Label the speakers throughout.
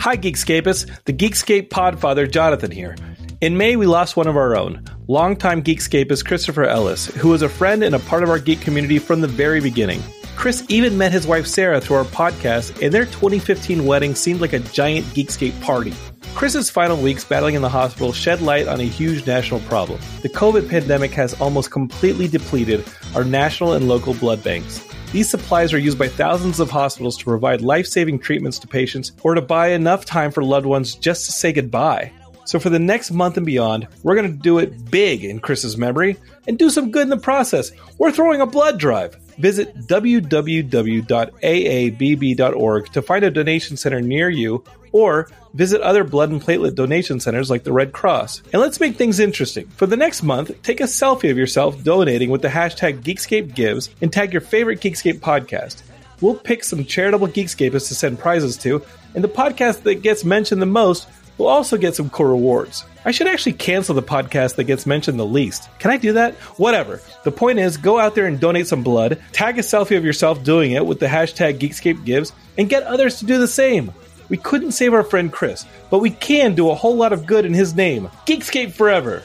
Speaker 1: Hi, Geekscapists. The Geekscape podfather, Jonathan here. In May, we lost one of our own, longtime Geekscapist Christopher Ellis, who was a friend and a part of our geek community from the very beginning. Chris even met his wife Sarah through our podcast, and their 2015 wedding seemed like a giant Geekscape party. Chris's final weeks battling in the hospital shed light on a huge national problem. The COVID pandemic has almost completely depleted our national and local blood banks. These supplies are used by thousands of hospitals to provide life saving treatments to patients or to buy enough time for loved ones just to say goodbye. So, for the next month and beyond, we're going to do it big in Chris's memory and do some good in the process. We're throwing a blood drive. Visit www.aabb.org to find a donation center near you or visit other blood and platelet donation centers like the Red Cross. And let's make things interesting. For the next month, take a selfie of yourself donating with the hashtag GeekscapeGives and tag your favorite Geekscape podcast. We'll pick some charitable Geekscapists to send prizes to, and the podcast that gets mentioned the most will also get some cool rewards. I should actually cancel the podcast that gets mentioned the least. Can I do that? Whatever. The point is, go out there and donate some blood, tag a selfie of yourself doing it with the hashtag GeekscapeGives, and get others to do the same. We couldn't save our friend Chris, but we can do a whole lot of good in his name. Geekscape forever!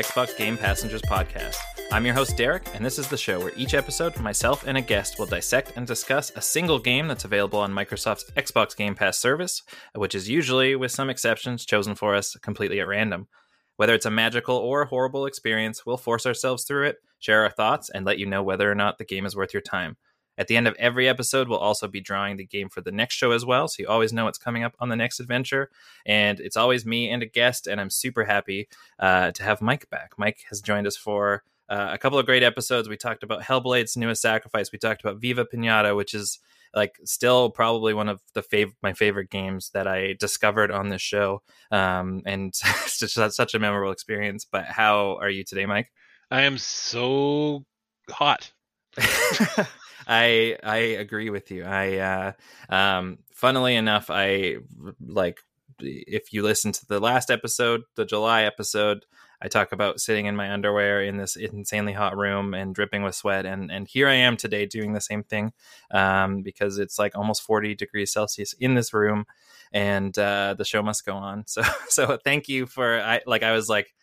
Speaker 2: Xbox Game Passengers Podcast. I'm your host, Derek, and this is the show where each episode, myself and a guest will dissect and discuss a single game that's available on Microsoft's Xbox Game Pass service, which is usually, with some exceptions, chosen for us completely at random. Whether it's a magical or a horrible experience, we'll force ourselves through it, share our thoughts, and let you know whether or not the game is worth your time. At the end of every episode, we'll also be drawing the game for the next show as well, so you always know what's coming up on the next adventure. And it's always me and a guest, and I'm super happy uh, to have Mike back. Mike has joined us for uh, a couple of great episodes. We talked about Hellblade: Senua's sacrifice. We talked about Viva Pinata, which is like still probably one of the fav- my favorite games that I discovered on this show. Um, and it's just such a memorable experience. But how are you today, Mike?
Speaker 3: I am so hot.
Speaker 2: I I agree with you. I uh, um, funnily enough, I like if you listen to the last episode, the July episode, I talk about sitting in my underwear in this insanely hot room and dripping with sweat, and and here I am today doing the same thing um, because it's like almost forty degrees Celsius in this room, and uh, the show must go on. So so thank you for I like I was like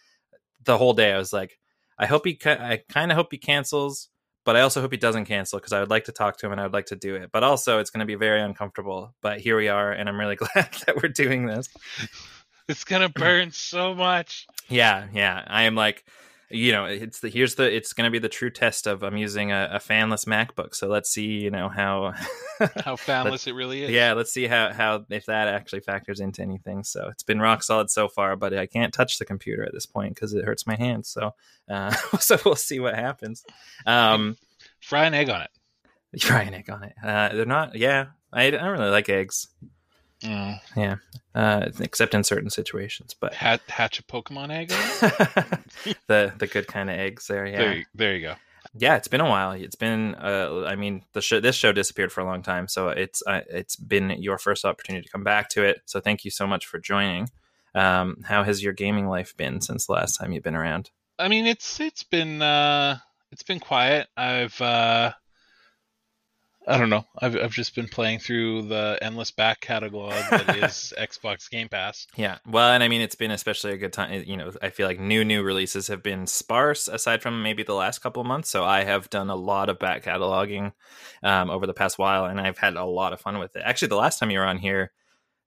Speaker 2: the whole day I was like I hope he I kind of hope he cancels but I also hope he doesn't cancel because I would like to talk to him and I would like to do it. But also, it's going to be very uncomfortable. But here we are, and I'm really glad that we're doing this.
Speaker 3: It's gonna burn so much.
Speaker 2: Yeah, yeah. I am like, you know, it's the here's the it's going to be the true test of I'm using a, a fanless MacBook. So let's see, you know how
Speaker 3: how fanless it really is.
Speaker 2: Yeah, let's see how how if that actually factors into anything. So it's been rock solid so far, but I can't touch the computer at this point because it hurts my hands. So uh, so we'll see what happens. Um,
Speaker 3: Fry an egg on it.
Speaker 2: Fry an egg on it. Uh, they're not. Yeah, I, I don't really like eggs.
Speaker 3: Mm.
Speaker 2: Yeah, uh, except in certain situations. But
Speaker 3: Hat, hatch a Pokemon egg.
Speaker 2: the the good kind of eggs there. Yeah,
Speaker 3: there, you, there you go.
Speaker 2: Yeah, it's been a while. It's been, uh, I mean, the show, this show disappeared for a long time, so it's uh, it's been your first opportunity to come back to it. So thank you so much for joining. Um, how has your gaming life been since the last time you've been around?
Speaker 3: I mean, it's it's been uh, it's been quiet. I've uh, I don't know. I've I've just been playing through the endless back catalog that is Xbox Game Pass.
Speaker 2: Yeah, well, and I mean, it's been especially a good time. You know, I feel like new new releases have been sparse aside from maybe the last couple of months. So I have done a lot of back cataloging um, over the past while, and I've had a lot of fun with it. Actually, the last time you were on here,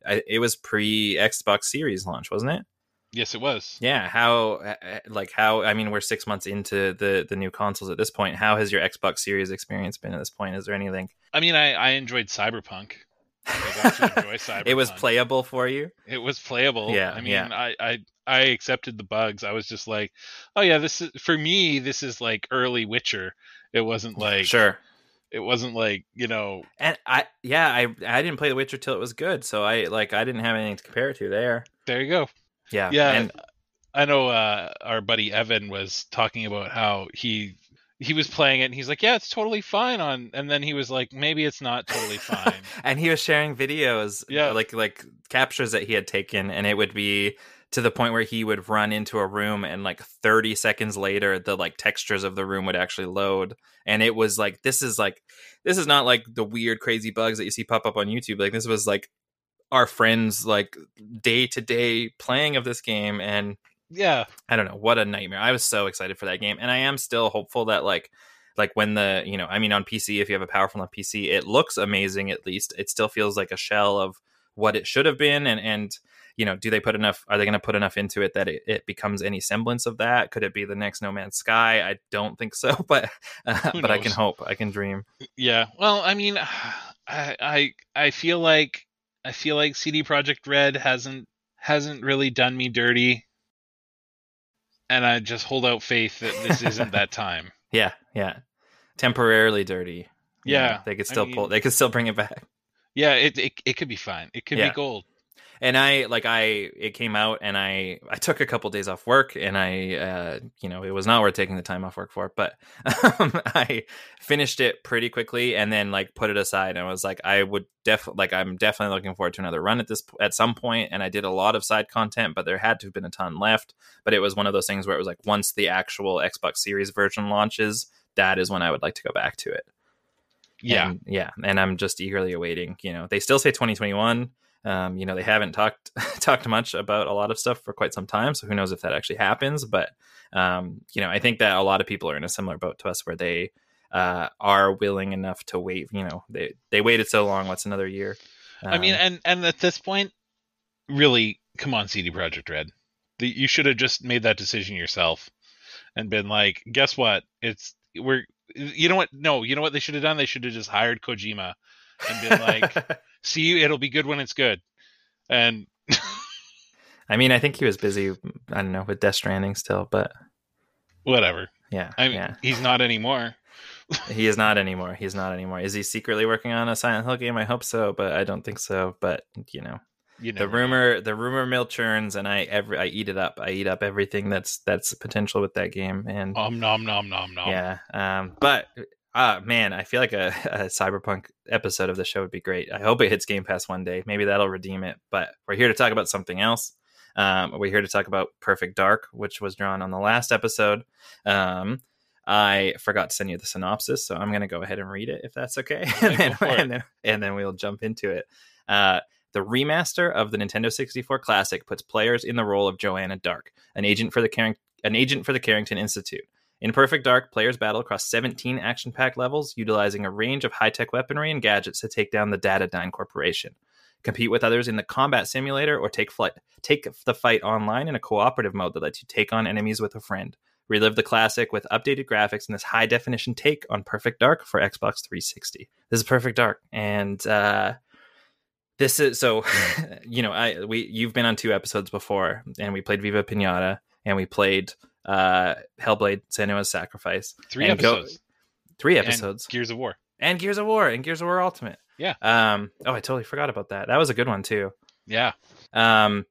Speaker 2: I, it was pre Xbox Series launch, wasn't it?
Speaker 3: Yes, it was.
Speaker 2: Yeah, how eh, eh, like how I mean we're 6 months into the the new consoles at this point. How has your Xbox Series experience been at this point? Is there anything
Speaker 3: I mean, I I enjoyed Cyberpunk. I enjoy Cyberpunk.
Speaker 2: It was playable for you?
Speaker 3: It was playable.
Speaker 2: Yeah,
Speaker 3: I mean,
Speaker 2: yeah.
Speaker 3: I I I accepted the bugs. I was just like, "Oh yeah, this is for me this is like early Witcher." It wasn't like
Speaker 2: Sure.
Speaker 3: it wasn't like, you know,
Speaker 2: And I yeah, I I didn't play The Witcher till it was good, so I like I didn't have anything to compare it to there.
Speaker 3: there you go.
Speaker 2: Yeah.
Speaker 3: Yeah,
Speaker 2: And
Speaker 3: I know uh, our buddy Evan was talking about how he he was playing it and he's like, "Yeah, it's totally fine on." And then he was like, "Maybe it's not totally fine."
Speaker 2: and he was sharing videos
Speaker 3: Yeah.
Speaker 2: like like captures that he had taken and it would be to the point where he would run into a room and like 30 seconds later the like textures of the room would actually load and it was like this is like this is not like the weird crazy bugs that you see pop up on youtube like this was like our friends like day to day playing of this game and
Speaker 3: yeah,
Speaker 2: I don't know what a nightmare. I was so excited for that game, and I am still hopeful that like like when the you know I mean on PC if you have a powerful enough PC, it looks amazing. At least it still feels like a shell of what it should have been, and and you know do they put enough? Are they going to put enough into it that it, it becomes any semblance of that? Could it be the next No Man's Sky? I don't think so, but uh, but I can hope. I can dream.
Speaker 3: yeah. Well, I mean, I I I feel like I feel like CD Projekt Red hasn't hasn't really done me dirty, and I just hold out faith that this isn't that time.
Speaker 2: Yeah, yeah. Temporarily dirty. Know,
Speaker 3: Yeah,
Speaker 2: they could
Speaker 3: I
Speaker 2: still pull. They could still bring it back.
Speaker 3: Yeah, it it, it could be fine. It could
Speaker 2: Yeah.
Speaker 3: be gold.
Speaker 2: And i like i it came out and i i took a couple days off work and i uh you know it was not worth taking the time off work for but um, i finished it pretty quickly and then like put it aside and i was like i would def like i'm definitely looking forward to another run at this at some point and i did a lot of side content but there had to have been a ton left but it was one of those things where it was like once the actual xbox series version launches that is when i would like to go back to it.
Speaker 3: Yeah,
Speaker 2: and, yeah and i'm just eagerly awaiting you know they still say 2021 um, you know they haven't talked talked much about a lot of stuff for quite some time so who knows if that actually happens but um, you know i think that a lot of people are in a similar boat to us where they uh, are willing enough to wait you know they they waited so long what's another year
Speaker 3: I mean,
Speaker 2: Um,
Speaker 3: and and at this point, really, come on, CD Projekt Red, the, you should have just made that decision yourself, and been like, guess what? It's we're you know what? No, you know what they should have done? They should have just hired Kojima and been like, see, it'll be good when it's good, and
Speaker 2: i mean i think he was busy i don't know with death stranding still but
Speaker 3: whatever.
Speaker 2: yeah
Speaker 3: I mean,
Speaker 2: yeah
Speaker 3: he's not anymore.
Speaker 2: he is not anymore he's not anymore is he secretly working on a silent hill game i hope so but i don't think so but you know
Speaker 3: You
Speaker 2: the
Speaker 3: never know.
Speaker 2: rumor the rumor mill churns and i every i eat it up i eat up everything that's that's potential with that game and
Speaker 3: Om nom nom nom nom.
Speaker 2: yeah um but uh man i feel like a, a cyberpunk episode of the show would be great. I hope it hits game pass one day. Maybe that'll redeem it. But we're here to talk about something else. Um we're here to talk about perfect dark which was drawn on the last episode. Um I forgot to send you the synopsis, so I'm going to go ahead and read it if that's okay, and, then, and then and then we'll jump into it. Uh, the remaster of the Nintendo 64 Classic puts players in the role of Joanna Dark, an agent for the Carring- an agent for the Carrington Institute. In Perfect Dark, players battle across 17 action-packed levels, utilizing a range of high-tech weaponry and gadgets to take down the Datadyne Corporation. Compete with others in the combat simulator, or take flight, take the fight online in a cooperative mode that lets you take on enemies with a friend. Relive the classic with updated graphics and this high definition take on Perfect Dark for Xbox 360. This is Perfect Dark, and uh, this is so. you know, I we you've been on two episodes before, and we played Viva Pinata, and we played uh, Hellblade: Senua's Sacrifice.
Speaker 3: Three
Speaker 2: And go-
Speaker 3: episodes.
Speaker 2: Three
Speaker 3: And
Speaker 2: episodes,
Speaker 3: Gears of War.
Speaker 2: and Gears of War, and Gears of War Ultimate.
Speaker 3: Yeah.
Speaker 2: Um. Oh, I totally forgot about that. That was a good one too.
Speaker 3: Yeah.
Speaker 2: Um,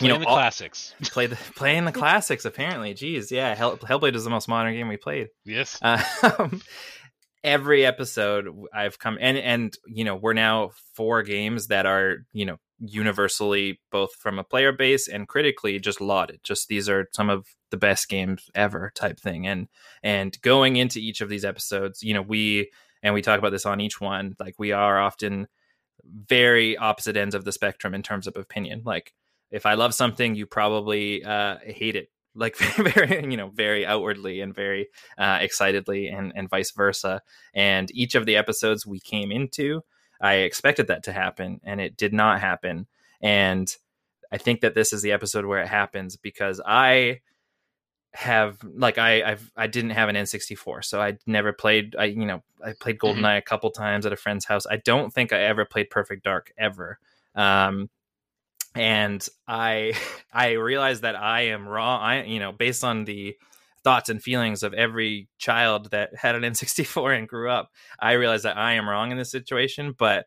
Speaker 2: you know
Speaker 3: the
Speaker 2: all-
Speaker 3: classics.
Speaker 2: play the playing the classics. Apparently, jeez, yeah, Hell, Hellblade is the most modern game we played.
Speaker 3: Yes.
Speaker 2: Um, every episode I've come and and you know we're now four games that are you know universally both from a player base and critically just lauded. Just these are some of the best games ever type thing. And and going into each of these episodes, you know we and we talk about this on each one. Like we are often very opposite ends of the spectrum in terms of opinion. Like if I love something, you probably uh, hate it. Like very, you know, very outwardly and very uh, excitedly, and and vice versa. And each of the episodes we came into, I expected that to happen, and it did not happen. And I think that this is the episode where it happens because I have like I I've I didn't have an N64, so I never played. I you know I played GoldenEye a couple times at a friend's house. I don't think I ever played Perfect Dark ever. Um, and I I realized that I am wrong. I you know based on the thoughts and feelings of every child that had an N64 and grew up, I realized that I am wrong in this situation. But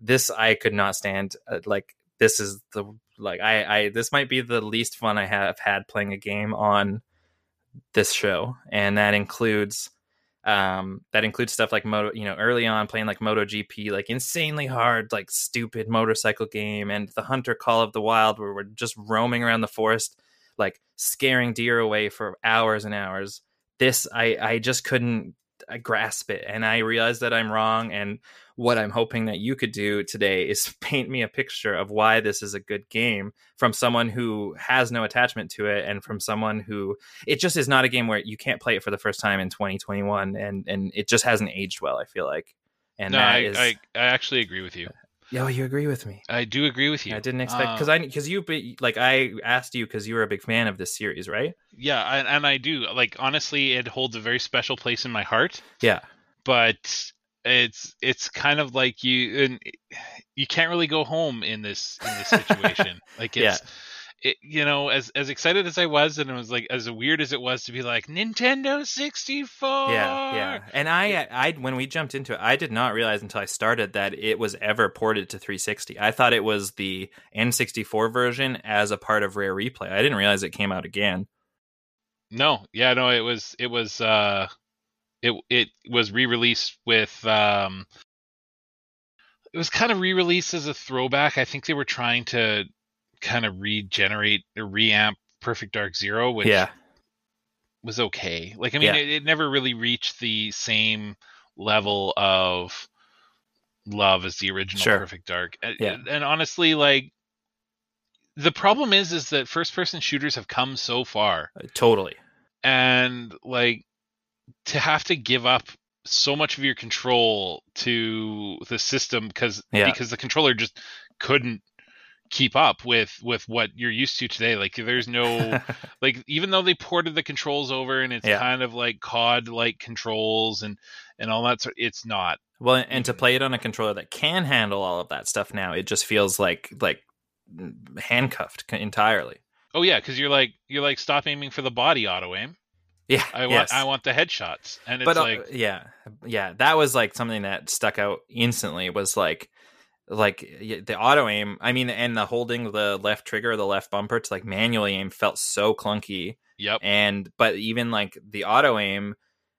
Speaker 2: this I could not stand. Uh, like this is the like I I this might be the least fun I have had playing a game on this show, and that includes um that includes stuff like moto you know early on playing like moto gp like insanely hard like stupid motorcycle game and the hunter call of the wild where we're just roaming around the forest like scaring deer away for hours and hours this i i just couldn't I grasp it and i realized that i'm wrong and what i'm hoping that you could do today is paint me a picture of why this is a good game from someone who has no attachment to it and from someone who it just is not a game where you can't play it for the first time in 2021 and and it just hasn't aged well i feel like and
Speaker 3: no,
Speaker 2: that
Speaker 3: I,
Speaker 2: is-
Speaker 3: I I actually agree with you.
Speaker 2: Uh, oh you agree with me
Speaker 3: I do agree with you.
Speaker 2: i didn't expect
Speaker 3: um,
Speaker 2: because i because you be like i asked you because you were a big fan of this series right
Speaker 3: yeah, and, and I do like honestly, it holds a very special place in my heart.
Speaker 2: yeah
Speaker 3: But it's it's kind of like you and you can't really go home in this in this situation. like it's it, you know, as as excited as I was, and it was like as weird as it was to be like Nintendo sixty four.
Speaker 2: yeah. Yeah and i i when we jumped into it i did not realize until i started that it was ever ported to 360 i thought it was the n64 version as a part of rare replay. I didn't realize it came out again.
Speaker 3: No, yeah, no, it was it was uh it it was re-released with um it was kind of re-released as a throwback. I think they were trying to kind of regenerate or reamp Perfect Dark Zero, which
Speaker 2: yeah
Speaker 3: was okay. Like I mean
Speaker 2: Yeah.
Speaker 3: it, it never really reached the same level of love as the original
Speaker 2: Sure.
Speaker 3: Perfect Dark. And-
Speaker 2: Yeah.
Speaker 3: And honestly like the problem is is that first person shooters have come so far uh,
Speaker 2: totally
Speaker 3: and like to have to give up so much of your control to the system because
Speaker 2: Yeah.
Speaker 3: because the controller just couldn't keep up with with what you're used to today like there's no like even though they ported the controls over and it's
Speaker 2: Yeah.
Speaker 3: kind of like cod like controls and and all that sort it's not
Speaker 2: Well, and to play it on a controller that can handle all of that stuff now, it just feels like like handcuffed c- entirely.
Speaker 3: oh yeah because you're like you're like stop aiming for the body auto aim
Speaker 2: Yeah,
Speaker 3: i want
Speaker 2: yes.
Speaker 3: i want the headshots and it's
Speaker 2: but uh,
Speaker 3: like
Speaker 2: yeah, yeah, that was like something that stuck out instantly. Was like like the auto aim. I mean, and the holding the left trigger, the left bumper to like manually aim felt so clunky.
Speaker 3: yep
Speaker 2: And but even like the auto aim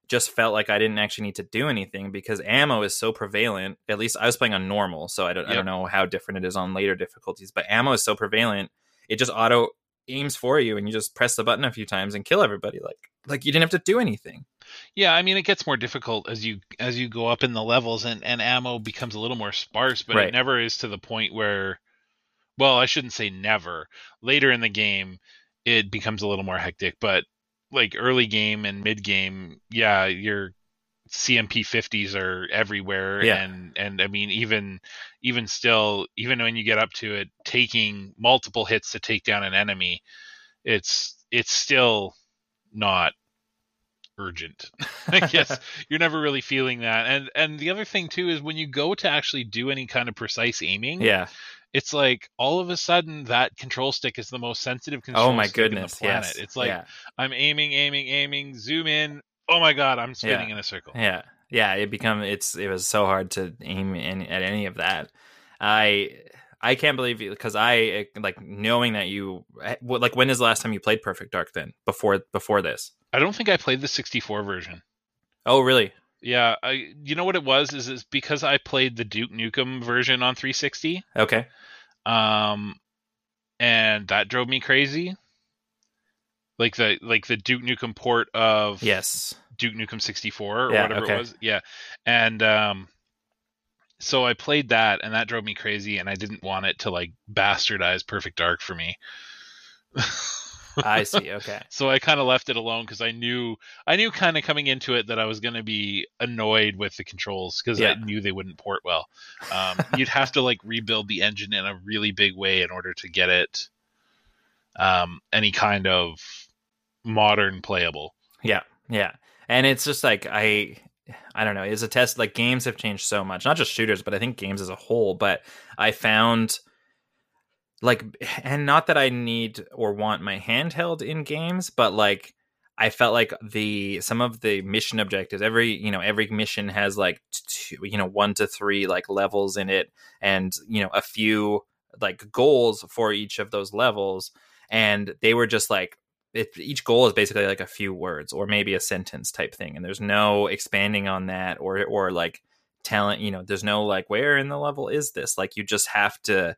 Speaker 2: just felt like I didn't actually need to do anything because ammo is so prevalent. At least I was playing on normal, so I don't I don't know how different it is on later difficulties. But ammo is so prevalent, it just auto aims for you, and you just press the button a few times and kill everybody. Like like you didn't have to do anything.
Speaker 3: Yeah, I mean it gets more difficult as you as you go up in the levels and and ammo becomes a little more sparse, but
Speaker 2: Right.
Speaker 3: it never is to the point where well, I shouldn't say never. Later in the game it becomes a little more hectic, but like early game and mid game, yeah, your CMP 50s are everywhere
Speaker 2: Yeah.
Speaker 3: and and I mean even even still even when you get up to it taking multiple hits to take down an enemy, it's it's still not urgent. I guess you're never really feeling that. And and the other thing too is when you go to actually do any kind of precise aiming,
Speaker 2: Yeah.
Speaker 3: it's like all of a sudden that control stick is the most sensitive control
Speaker 2: Oh my
Speaker 3: stick
Speaker 2: goodness.
Speaker 3: in the planet.
Speaker 2: Yes.
Speaker 3: It's like
Speaker 2: yeah.
Speaker 3: I'm aiming, aiming, aiming, zoom in. Oh my god, I'm spinning
Speaker 2: Yeah.
Speaker 3: in a circle.
Speaker 2: Yeah, yeah. It become it's it was so hard to aim in, at any of that. I I can't believe you because I like knowing that you eh, like when is the last time you played Perfect Dark then before before this?
Speaker 3: I don't think I played the 64 version.
Speaker 2: Oh really?
Speaker 3: Yeah, I you know what it was is is because I played the Duke Nukem version on 360.
Speaker 2: Okay.
Speaker 3: Um and that drove me crazy. Like the like the Duke Nukem port of
Speaker 2: Yes.
Speaker 3: Duke Nukem 64 or
Speaker 2: Yeah,
Speaker 3: whatever
Speaker 2: okay.
Speaker 3: it was. Yeah. And um so I played that and that drove me crazy and I didn't want it to like bastardize Perfect Dark for me.
Speaker 2: I see. Okay.
Speaker 3: so I kind of left it alone because I knew I knew kind of coming into it that I was going to be annoyed with the controls because
Speaker 2: Yeah.
Speaker 3: I knew they wouldn't port well. Um, you'd have to like rebuild the engine in a really big way in order to get it um, any kind of modern playable.
Speaker 2: Yeah, yeah, and it's just like I, I don't know. It's a test. Like games have changed so much, not just shooters, but I think games as a whole. But I found, like, and not that I need or want my handheld in games, but like I felt like the some of the mission objectives. Every you know every mission has like two, you know one to three like levels in it, and you know a few like goals for each of those levels, and they were just like it, each goal is basically like a few words or maybe a sentence type thing and there's no expanding on that or or like telling you know there's no like where in the level is this like you just have to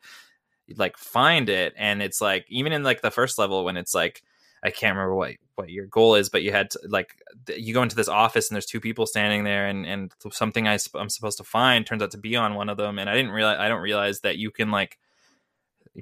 Speaker 2: like find it and it's like even in like the first level when it's like i can't remember what what your goal is but you had to, like you go into this office and there's two people standing there and and something I, i'm supposed to find turns out to be on one of them and i didn't realize i don't realize that you can like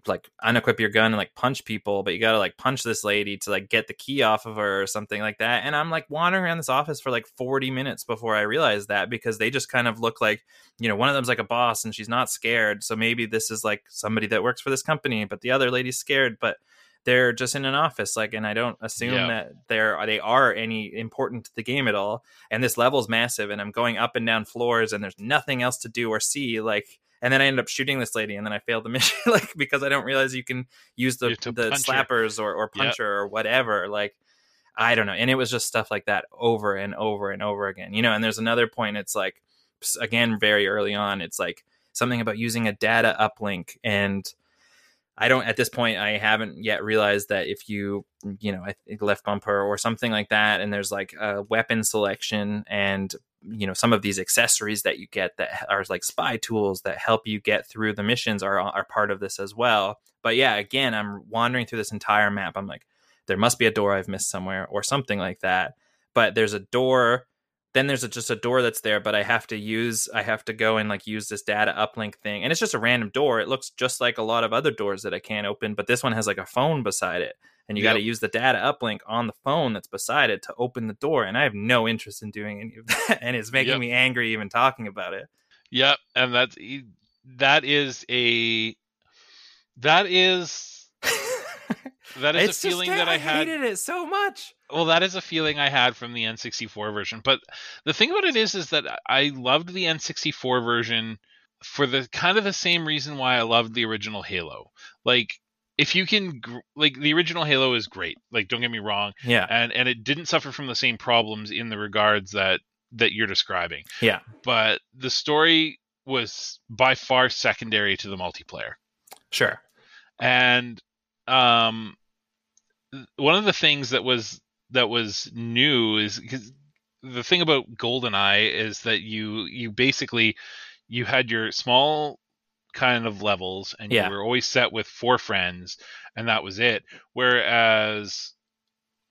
Speaker 2: like unequip your gun and like punch people, but you gotta like punch this lady to like get the key off of her or something like that. And I'm like wandering around this office for like 40 minutes before I realized that because they just kind of look like, you know, one of them's like a boss and she's not scared. So maybe this is like somebody that works for this company, but the other lady's scared, but they're just in an office. Like, and I don't assume
Speaker 3: Yeah.
Speaker 2: that they're they are any important to the game at all. And this level's massive, and I'm going up and down floors, and there's nothing else to do or see. Like, and then I end up shooting this lady, and then I failed the mission, like because I don't realize you can use the the
Speaker 3: her.
Speaker 2: slappers or or punch her or whatever. Like, I don't know. And it was just stuff like that over and over and over again, you know. And there's another point. It's like again very early on. It's like something about using a data uplink and. I don't at this point I haven't yet realized that if you you know left bumper or something like that and there's like a weapon selection and you know some of these accessories that you get that are like spy tools that help you get through the missions are are part of this as well. But yeah, again, I'm wandering through this entire map. I'm like there must be a door I've missed somewhere or something like that. But there's a door then there's a, just a door that's there, but I have to use I have to go and like use this data uplink thing, and it's just a random door. It looks just like a lot of other doors that I can't open, but this one has like a phone beside it, and you got to use the data uplink on the phone that's beside it to open the door. And I have no interest in doing any of that, and it's making
Speaker 3: Yep.
Speaker 2: me angry even talking about it.
Speaker 3: Yep, and that's that is a that is that is
Speaker 2: it's
Speaker 3: a feeling
Speaker 2: just,
Speaker 3: that I had.
Speaker 2: I hated it so much.
Speaker 3: Well, that is a feeling I had from the N64 version. But the thing about it is, is that I loved the N64 version for the kind of the same reason why I loved the original Halo. Like, if you can, like, the original Halo is great. Like, don't get me wrong,
Speaker 2: Yeah,
Speaker 3: and and it didn't suffer from the same problems in the regards that that you're describing.
Speaker 2: yeah,
Speaker 3: But the story was by far secondary to the multiplayer
Speaker 2: sure.
Speaker 3: and um one of the things that was that was new is because the thing about goldeneye is that you you basically you had your small kind of levels and
Speaker 2: Yeah.
Speaker 3: you were always set with four friends and that was it whereas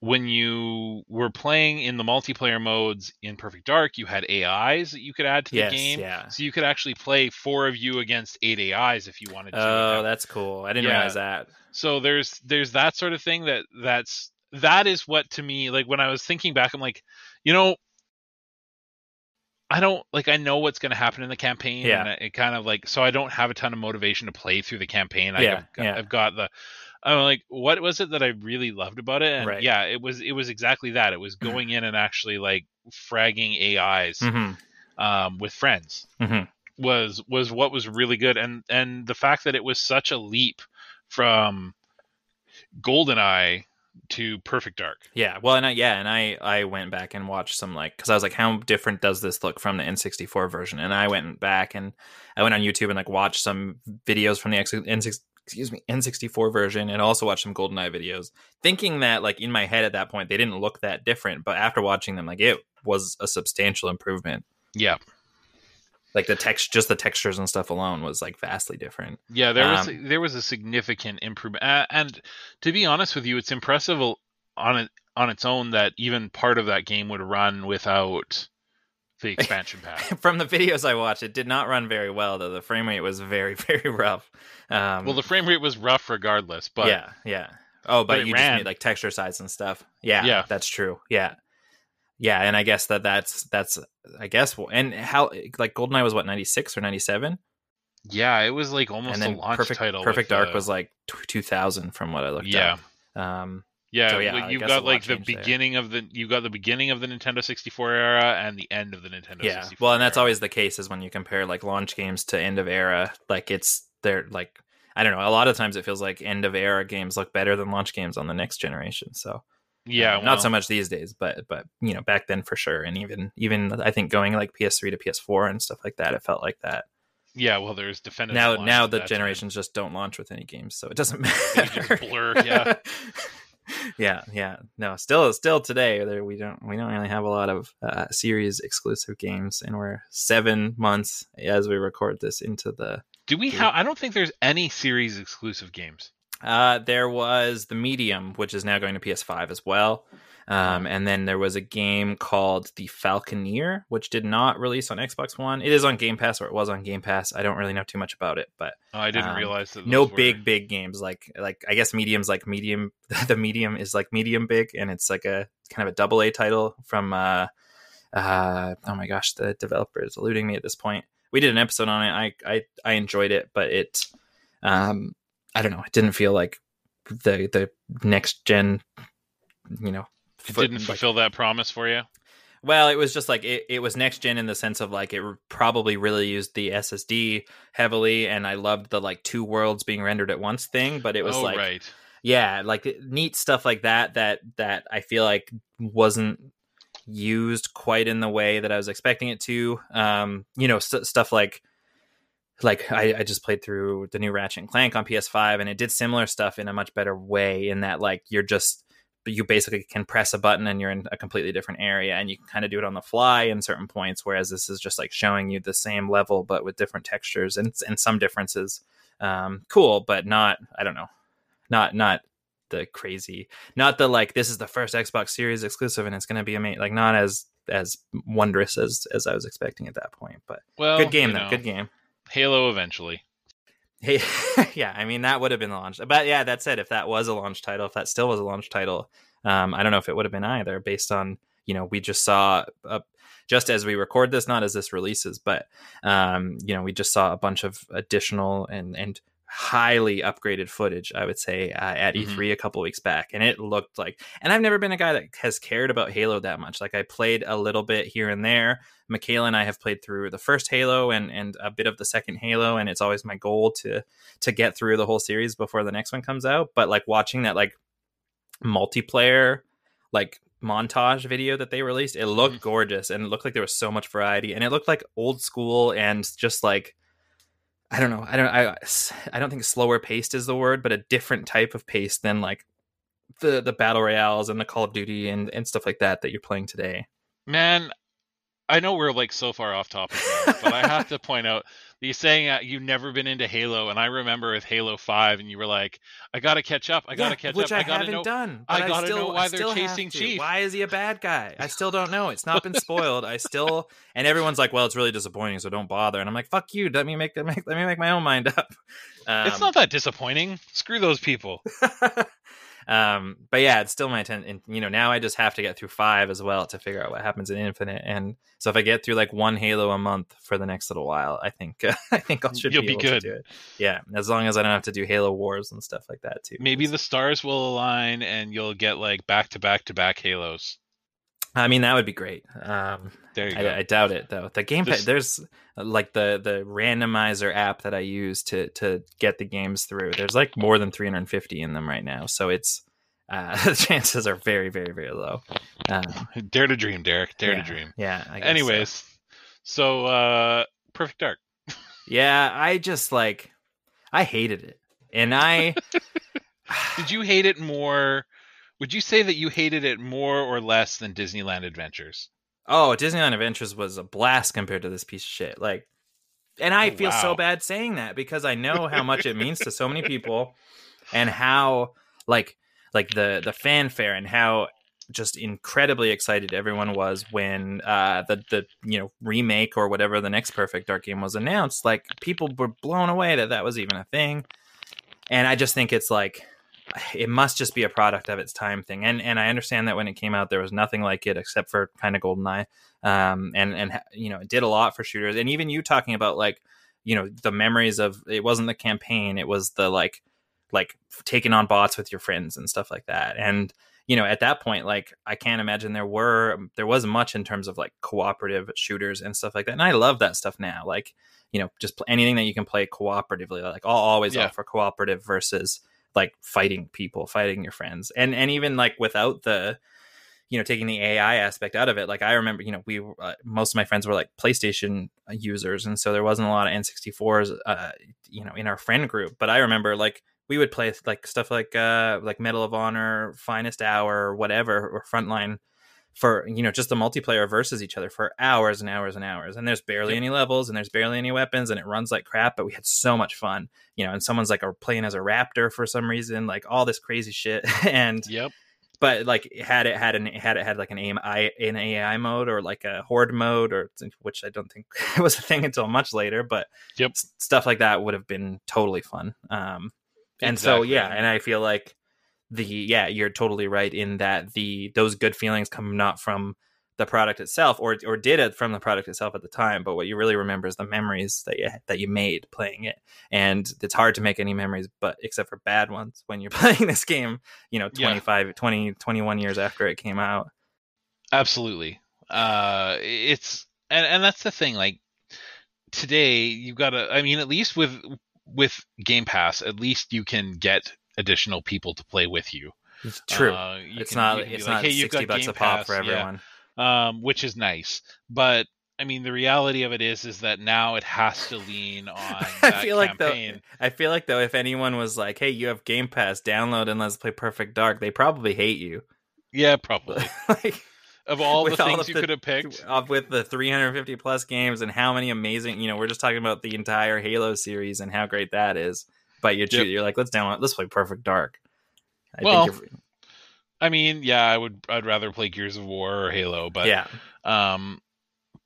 Speaker 3: when you were playing in the multiplayer modes in perfect dark you had ais that you could add to the
Speaker 2: Yes,
Speaker 3: game
Speaker 2: yeah.
Speaker 3: so you could actually play four of you against eight ais if you wanted to
Speaker 2: Oh, that's cool. I didn't
Speaker 3: Yeah.
Speaker 2: realize that.
Speaker 3: So there's there's that sort of thing that that's that is what to me like when i was thinking back i'm like you know i don't like i know what's going to happen in the campaign
Speaker 2: Yeah.
Speaker 3: and it kind of like so i don't have a ton of motivation to play through the campaign I,
Speaker 2: Yeah,
Speaker 3: got,
Speaker 2: yeah.
Speaker 3: i've got the i'm like what was it that i really loved about it and
Speaker 2: Right.
Speaker 3: yeah it was it was exactly that it was going in and actually like fragging ais
Speaker 2: hmm
Speaker 3: um, with friends
Speaker 2: Mhm.
Speaker 3: was was what was really good and and the fact that it was such a leap from goldeneye to Perfect Dark.
Speaker 2: Yeah, well, and I, yeah, and I I went back and watched some like because I was like, how different does this look from the N64 version? And I went back and I went on YouTube and like watched some videos from the X- N6 excuse me N64 version and also watched some GoldenEye videos, thinking that like in my head at that point they didn't look that different, but after watching them, like it was a substantial improvement.
Speaker 3: Yeah,
Speaker 2: Like the text, just the textures and stuff alone was like vastly different.
Speaker 3: yeah. There was
Speaker 2: Um,
Speaker 3: there was a significant improvement, uh, and to be honest with you, it's impressive on it on its own that even part of that game would run without the expansion pack.
Speaker 2: From the videos I watched, it did not run very well though. The frame rate was very very rough. Um,
Speaker 3: well, the frame rate was rough regardless, but
Speaker 2: yeah, yeah. Oh, but,
Speaker 3: but
Speaker 2: you just need like texture size and stuff. Yeah,
Speaker 3: Yeah.
Speaker 2: that's true. Yeah, yeah, and I guess that that's that's I guess and how like Goldeneye was what ninety six or ninety seven,
Speaker 3: yeah, it was like almost
Speaker 2: and then
Speaker 3: a launch
Speaker 2: Perfect
Speaker 3: title.
Speaker 2: Perfect Dark
Speaker 3: uh,
Speaker 2: was like two thousand from what I looked
Speaker 3: yeah.
Speaker 2: at. Um,
Speaker 3: Yeah,
Speaker 2: So, yeah,
Speaker 3: you've got like the
Speaker 2: changed there.
Speaker 3: beginning of the you got the beginning of the Nintendo 64 era and the end of the Nintendo
Speaker 2: yeah,
Speaker 3: 64.
Speaker 2: well, and that's
Speaker 3: era.
Speaker 2: always the case is when you compare like launch games to end of era. Like it's they're like I don't know. A lot of times it feels like end of era games look better than launch games on the next generation. So
Speaker 3: yeah,
Speaker 2: Uh, not so much these days, but but you know back then for sure, and even even I think going like PS3 to PS4 and stuff like that, it felt like that.
Speaker 3: Yeah, well, there's
Speaker 2: now now the generations just don't launch with any games, so it doesn't matter.
Speaker 3: blur, yeah.
Speaker 2: yeah, yeah. No, still still today there we don't we don't really have a lot of uh, series exclusive games, and we're seven months as we record this into the.
Speaker 3: Do we have? I don't think there's any series exclusive games.
Speaker 2: Uh, there was the Medium, which is now going to PS5 as well. Um, and then there was a game called The Falconeer, which did not release on Xbox One. It is on Game Pass, or it was on Game Pass. I don't really know too much about it, but
Speaker 3: Oh, I didn't
Speaker 2: Um,
Speaker 3: realize that.
Speaker 2: no
Speaker 3: were-
Speaker 2: big big games like like I guess Medium's like medium. The Medium is like medium big, and it's like a kind of a double A title from uh, uh oh my gosh, the developer is eluding me at this point. We did an episode on it. I I I enjoyed it, but it um I don't know. It didn't feel like the the next gen. You know,
Speaker 3: It didn't
Speaker 2: like-
Speaker 3: fulfill that promise for you.
Speaker 2: well, it was just like it, it was next gen in the sense of like it probably really used the SSD heavily, and I loved the like two worlds being rendered at once thing. But it was
Speaker 3: oh,
Speaker 2: like,
Speaker 3: right.
Speaker 2: yeah, like neat stuff like that. That that I feel like wasn't used quite in the way that I was expecting it to. Um, you know, st- stuff like like I, I just played through the new Ratchet and Clank on PS5, and it did similar stuff in a much better way. In that, like you're just you basically can press a button and you're in a completely different area, and you can kind of do it on the fly in certain points. Whereas this is just like showing you the same level but with different textures and and some differences. Um, cool, but not I don't know, not not the crazy, not the like this is the first Xbox Series exclusive and it's going to be amazing. Like not as as wondrous as as I was expecting at that point, but
Speaker 3: Well,
Speaker 2: good game though.
Speaker 3: know,
Speaker 2: Good game.
Speaker 3: Halo eventually.
Speaker 2: Hey, yeah, I mean that would have been launched. But yeah, that said, if that was a launch title, if that still was a launch title, um, I don't know if it would have been either. Based on you know, we just saw just as we record this, not as this releases, but um, you know, we just saw a bunch of additional and and highly upgraded footage. I would say uh, at
Speaker 3: Mhm.
Speaker 2: E3 a couple weeks back, and it looked like. And I've never been a guy that has cared about Halo that much. Like I played a little bit here and there. Michaela and I have played through the first Halo and and a bit of the second Halo, and it's always my goal to to get through the whole series before the next one comes out. But like watching that like multiplayer like montage video that they released, it looked
Speaker 3: Mhm.
Speaker 2: gorgeous and it looked like there was so much variety, and it looked like old school and just like I don't know, I don't I I don't think slower paced is the word, but a different type of pace than like the the battle royales and the Call of Duty and and stuff like that that you're playing today.
Speaker 3: Man, I know we're like so far off topic, now, but I have to point out you're saying uh, you've never been into Halo, and I remember with Halo Five, and you were like, "I gotta catch up. I gotta
Speaker 2: Yeah,
Speaker 3: catch
Speaker 2: which
Speaker 3: up.
Speaker 2: I,
Speaker 3: I, gotta
Speaker 2: haven't
Speaker 3: know."
Speaker 2: done.
Speaker 3: I gotta
Speaker 2: still,
Speaker 3: know why they're chasing
Speaker 2: to.
Speaker 3: Chief.
Speaker 2: Why is he a bad guy? I still don't know. It's not been spoiled. I still and everyone's like, "Well, it's really disappointing, so don't bother." And I'm like, "Fuck you. Let me make, let me make my own mind up." Um,
Speaker 3: it's not that disappointing. Screw those people.
Speaker 2: um, but yeah, it's still my attention. You know, now I just have to get through five as well to figure out what happens in Infinite. And so if I get through like one Halo a month for the next little while, I think I think I should
Speaker 3: You'll
Speaker 2: be,
Speaker 3: be good.
Speaker 2: to do it. Yeah, as long as I don't have to do Halo Wars and stuff like that too.
Speaker 3: Maybe the stars will align, and you'll get like back to back to back Halos.
Speaker 2: I mean, that would be great. Um,
Speaker 3: There you go.
Speaker 2: I, I doubt it though. The
Speaker 3: This-
Speaker 2: there's like the the randomizer app that I use to to get the games through. There's like more than 350 in them right now, so it's uh, the chances are very, very, very low. Uh,
Speaker 3: Dare to dream, Derek. Dare
Speaker 2: yeah,
Speaker 3: to dream.
Speaker 2: Yeah. I guess so.
Speaker 3: Anyways, so uh Perfect Dark.
Speaker 2: yeah, I just like I hated it, and I
Speaker 3: Did you hate it more? Would you say that you hated it more or less than Disneyland Adventures?
Speaker 2: oh Disneyland Adventures was a blast compared to this piece of shit. Like, and I
Speaker 3: Oh,
Speaker 2: feel so bad saying that because I know how much it means to so many people, and how like like the the fanfare and how just incredibly excited everyone was when uh the the you know remake or whatever the next perfect dark game was announced like people were blown away that that was even a thing and i just think it's like it must just be a product of its time thing. And and i understand that when it came out there was nothing like it except for kind of goldeneye. Um and and you know it did a lot for shooters. And even you talking about like you know the memories of it wasn't the campaign it was the like like taking on bots with your friends and stuff like that. And you know at that point like i can't imagine there were there wasn't much in terms of like cooperative shooters and stuff like that. And i love that stuff now. Like you know just pl- anything that you can play cooperatively like i'll always
Speaker 3: Yeah.
Speaker 2: offer cooperative versus like fighting people fighting your friends. And and even like without the you know taking the ai aspect out of it like i remember you know we uh, most of my friends were like playstation users and so there wasn't a lot of n64s uh you know in our friend group. But i remember like we would play like stuff like uh like medal of honor finest hour whatever or frontline for you know just the multiplayer versus each other for hours and hours and hours and there's barely any levels and there's barely any weapons and it runs like crap but we had so much fun you know and someone's like a, playing as a raptor for some reason like all this crazy shit and
Speaker 3: Yep.
Speaker 2: but like had it had an had it had like an AI an AI mode or like a horde mode or which I don't think was a thing until much later, but
Speaker 3: Yep.
Speaker 2: stuff like that would have been totally fun. Um, and so yeah, and I feel like the yeah you're totally right in that the those good feelings come not from the product itself or or did it from the product itself at the time but what you really remember is the memories that you that you made playing it and it's hard to make any memories but except for bad ones when you're playing this game you know
Speaker 3: Yeah.
Speaker 2: 25 20 21 years after it came out
Speaker 3: Absolutely. Uh it's and and that's the thing like today you've got to I mean at least with with Game Pass at least you can get additional people to play with you.
Speaker 2: it's true
Speaker 3: Uh, you
Speaker 2: it's
Speaker 3: can-
Speaker 2: not
Speaker 3: you
Speaker 2: it's
Speaker 3: like,
Speaker 2: not
Speaker 3: "Hey, you've
Speaker 2: 60
Speaker 3: got
Speaker 2: bucks
Speaker 3: Game
Speaker 2: a pop
Speaker 3: Pass,"
Speaker 2: for
Speaker 3: yeah.
Speaker 2: everyone
Speaker 3: um, which is nice. But I mean, the reality of it is, is that now it has to lean on.
Speaker 2: I
Speaker 3: that
Speaker 2: feel like though. I feel like though, if anyone was like, "Hey, you have Game Pass, download and let's play Perfect Dark," they probably hate you.
Speaker 3: yeah, probably.
Speaker 2: like
Speaker 3: Of all the
Speaker 2: with all
Speaker 3: things you could have picked,
Speaker 2: uh, with the 350 plus games and how many amazing, you know, we're just talking about the entire Halo series and how great that is.
Speaker 3: Yep.
Speaker 2: you're like, let's download, let's play Perfect Dark. I
Speaker 3: Well,
Speaker 2: think
Speaker 3: I mean, yeah, I would. I'd rather play Gears of War or Halo, but
Speaker 2: yeah,
Speaker 3: Um,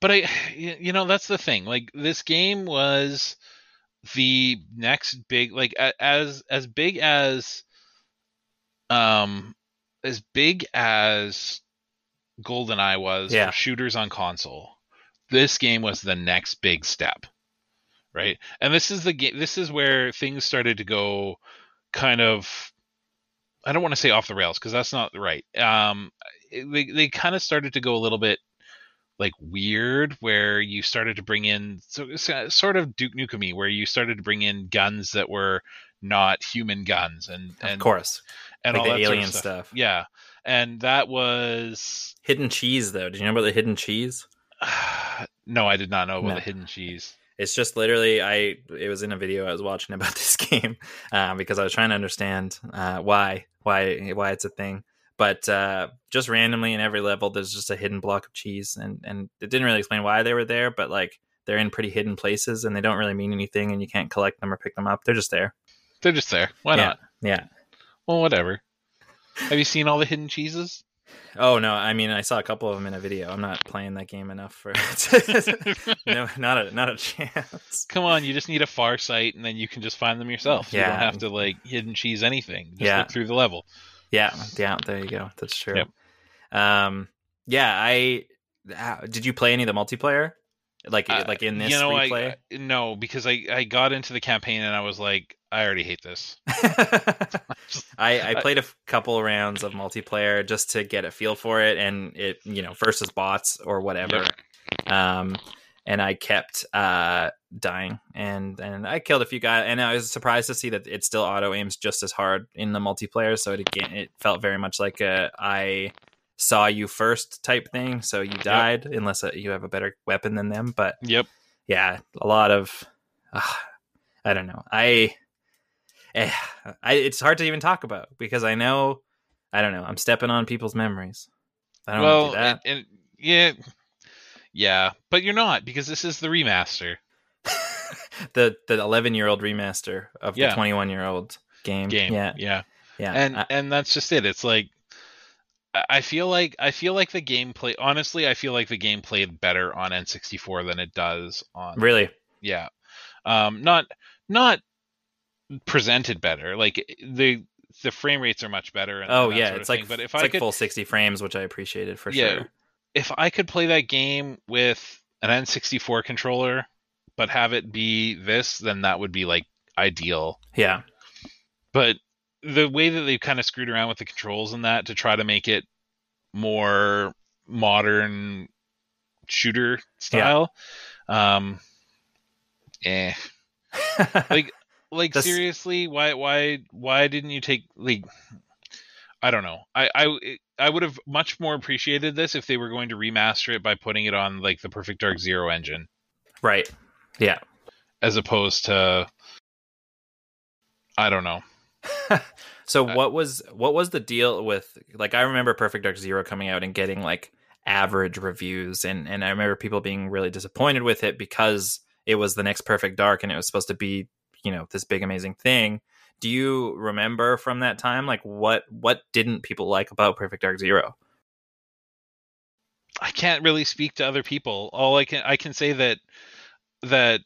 Speaker 3: but I, you know, that's the thing. Like this game was the next big, like as as big as, um, as big as GoldenEye was
Speaker 2: Yeah.
Speaker 3: for shooters on console. This game was the next big step, right? And this is the game. This is where things started to go, kind of. I don't want to say off the rails because that's not right. Um, they they kind of started to go a little bit like weird where you started to bring in so, so- sort of Duke Nukem where you started to bring in guns that were not human guns and and of
Speaker 2: course.
Speaker 3: and
Speaker 2: like
Speaker 3: all
Speaker 2: the
Speaker 3: that sort of
Speaker 2: alien
Speaker 3: stuff.
Speaker 2: stuff.
Speaker 3: Yeah, and that was
Speaker 2: Hidden cheese, though. Did you know about the hidden cheese?
Speaker 3: no, I did not know about
Speaker 2: No.
Speaker 3: the hidden cheese.
Speaker 2: It's just literally I. It was in a video I was watching about this game uh, because I was trying to understand uh, why why why it's a thing. But uh, just randomly in every level, there's just a hidden block of cheese, and and it didn't really explain why they were there, but like they're in pretty hidden places, and they don't really mean anything, and you can't collect them or pick them up. They're just there.
Speaker 3: They're just there. Why
Speaker 2: yeah.
Speaker 3: not?
Speaker 2: Yeah.
Speaker 3: Well, whatever. Have you seen all the hidden cheeses?
Speaker 2: Oh no! I mean, I saw a couple of them in a video. I'm not playing that game enough for no, not a not a chance.
Speaker 3: Come on, you just need a far sight, and then you can just find them yourself. You
Speaker 2: Yeah.
Speaker 3: don't have to like hidden cheese anything. Just
Speaker 2: Yeah.
Speaker 3: look through the level.
Speaker 2: Yeah, yeah, there you go. That's true.
Speaker 3: Yep.
Speaker 2: Um, yeah, I how- did you play any of the multiplayer? Like
Speaker 3: Uh,
Speaker 2: like in this
Speaker 3: you know,
Speaker 2: replay?
Speaker 3: I, no, because I I got into the campaign and I was like, I already hate this.
Speaker 2: I, I played a couple rounds of multiplayer just to get a feel for it, and it you know versus bots or whatever. Um, and I kept uh, dying, and and I killed a few guys, and I was surprised to see that it still auto aims just as hard in the multiplayer. So it again, it felt very much like a I saw you first type thing, so you died yep. unless uh, you have a better weapon than them. But
Speaker 3: yep,
Speaker 2: yeah, a lot of uh, I don't know. I, eh, I it's hard to even talk about because I know I don't know. I'm stepping on people's memories. I don't well, do that.
Speaker 3: And, and yeah, yeah, but you're not because this is the remaster.
Speaker 2: the the 11 year old remaster of yeah. the 21 year old game.
Speaker 3: Game.
Speaker 2: Yeah.
Speaker 3: Yeah.
Speaker 2: Yeah.
Speaker 3: And
Speaker 2: I,
Speaker 3: and that's just it. It's like I feel like I feel like the gameplay. Honestly, I feel like the game played better on N64 than it does on.
Speaker 2: Really?
Speaker 3: Yeah. Um. Not not presented better. Like the the frame rates are much better.
Speaker 2: And, oh and yeah, it's like but if it's I like could, full 60 frames, which I appreciated for yeah, sure
Speaker 3: if I could play that game with an N64 controller, but have it be this, then that would be like ideal.
Speaker 2: Yeah.
Speaker 3: But the way that they've kind of screwed around with the controls and that to try to make it more modern shooter style, yeah. um, eh. like, like seriously, why, why, why didn't you take like? I don't know. I, I I would have much more appreciated this if they were going to remaster it by putting it on like the Perfect Dark Zero engine.
Speaker 2: Right. Yeah.
Speaker 3: As opposed to I don't know.
Speaker 2: so uh, what was what was the deal with like I remember Perfect Dark Zero coming out and getting like average reviews and and I remember people being really disappointed with it because it was the next Perfect Dark and it was supposed to be, you know, this big amazing thing. Do you remember from that time like what what didn't people like about perfect dark zero?
Speaker 3: I can't really speak to other people. All i can i can say that that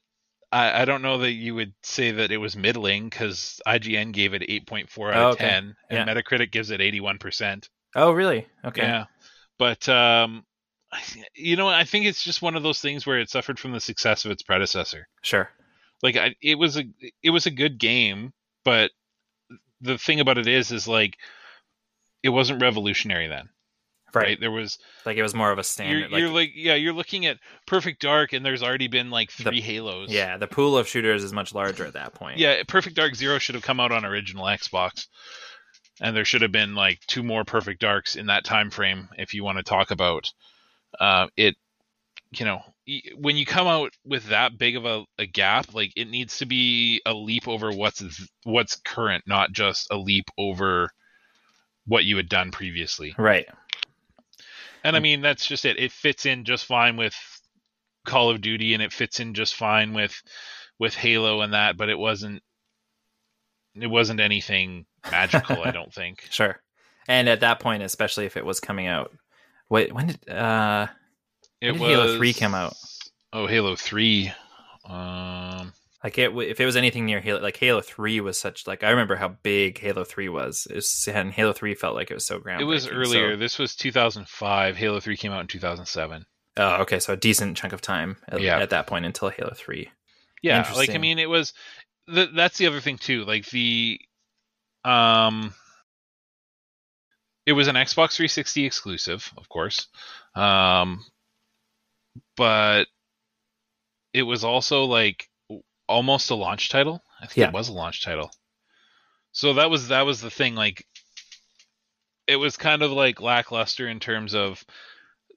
Speaker 3: i, I don't know that you would say that it was middling because ign gave it 8.4 out of oh, okay. 10 and yeah. metacritic gives it 81%
Speaker 2: oh really? Okay.
Speaker 3: Yeah. But um you know i think it's just one of those things where it suffered from the success of its predecessor.
Speaker 2: Sure.
Speaker 3: Like I, it was a it was a good game but the thing about it is is like it wasn't revolutionary then right, right? there was
Speaker 2: like it was more of a standard
Speaker 3: you're, like, you're, like, yeah you're looking at perfect dark and there's already been like three
Speaker 2: the,
Speaker 3: halos.
Speaker 2: Yeah the pool of shooters is much larger at that point.
Speaker 3: Yeah perfect dark zero should have come out on original xbox. And there should have been like two more perfect darks in that time frame if you want to talk about uh, it you know when you come out with that big of a, a, gap like it needs to be a leap over what's what's current not just a leap over what you had done previously.
Speaker 2: Right
Speaker 3: and i mean that's just it it fits in just fine with call of duty and it fits in just fine with with halo and that but it wasn't it wasn't anything magical i don't think
Speaker 2: sure and at that point especially if it was coming out wait when did uh
Speaker 3: it was
Speaker 2: Halo Three come out.
Speaker 3: Oh, Halo Three. Um,
Speaker 2: like it, if it was anything near Halo, like Halo Three was such like I remember how big Halo Three was. It was and Halo Three felt like it was so groundbreaking.
Speaker 3: It was earlier. So. This was 2005. Halo Three came out in 2007.
Speaker 2: Oh, okay, so a decent chunk of time at, yeah. at that point until Halo Three.
Speaker 3: Yeah, like I mean, it was. The, that's the other thing too. Like the, um, it was an Xbox 360 exclusive, of course. Um, but it was also like almost a launch title. I think yeah. it was a launch title. So that was that was the thing. Like, it was kind of like lackluster in terms of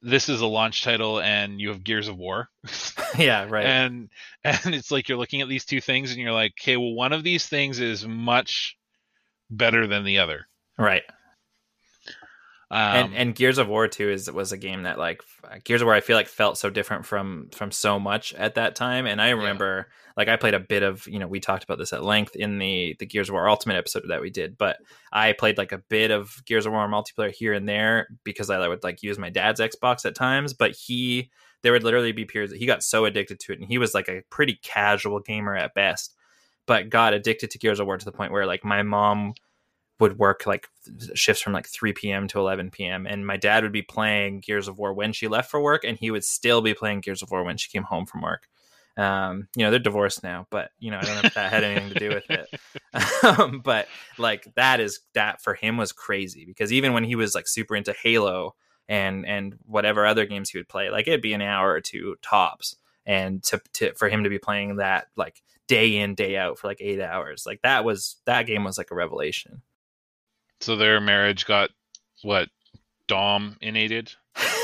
Speaker 3: this is a launch title and you have Gears of War.
Speaker 2: yeah, right.
Speaker 3: And and it's like you're looking at these two things and you're like, okay, well, one of these things is much better than the other.
Speaker 2: Right. Um, and and Gears of War 2 is was a game that like Gears of War I feel like felt so different from from so much at that time and I remember yeah. like I played a bit of you know we talked about this at length in the the Gears of War Ultimate episode that we did but I played like a bit of Gears of War multiplayer here and there because I would like use my dad's Xbox at times but he there would literally be periods that he got so addicted to it and he was like a pretty casual gamer at best but got addicted to Gears of War to the point where like my mom would work like shifts from like 3 p.m. to 11 p.m. And my dad would be playing Gears of War when she left for work, and he would still be playing Gears of War when she came home from work. Um, you know, they're divorced now, but you know, I don't know if that had anything to do with it. um, but like that is that for him was crazy because even when he was like super into Halo and and whatever other games he would play, like it'd be an hour or two tops. and to, to for him to be playing that like day in day out for like eight hours, like that was that game was like a revelation.
Speaker 3: So their marriage got what dom inated.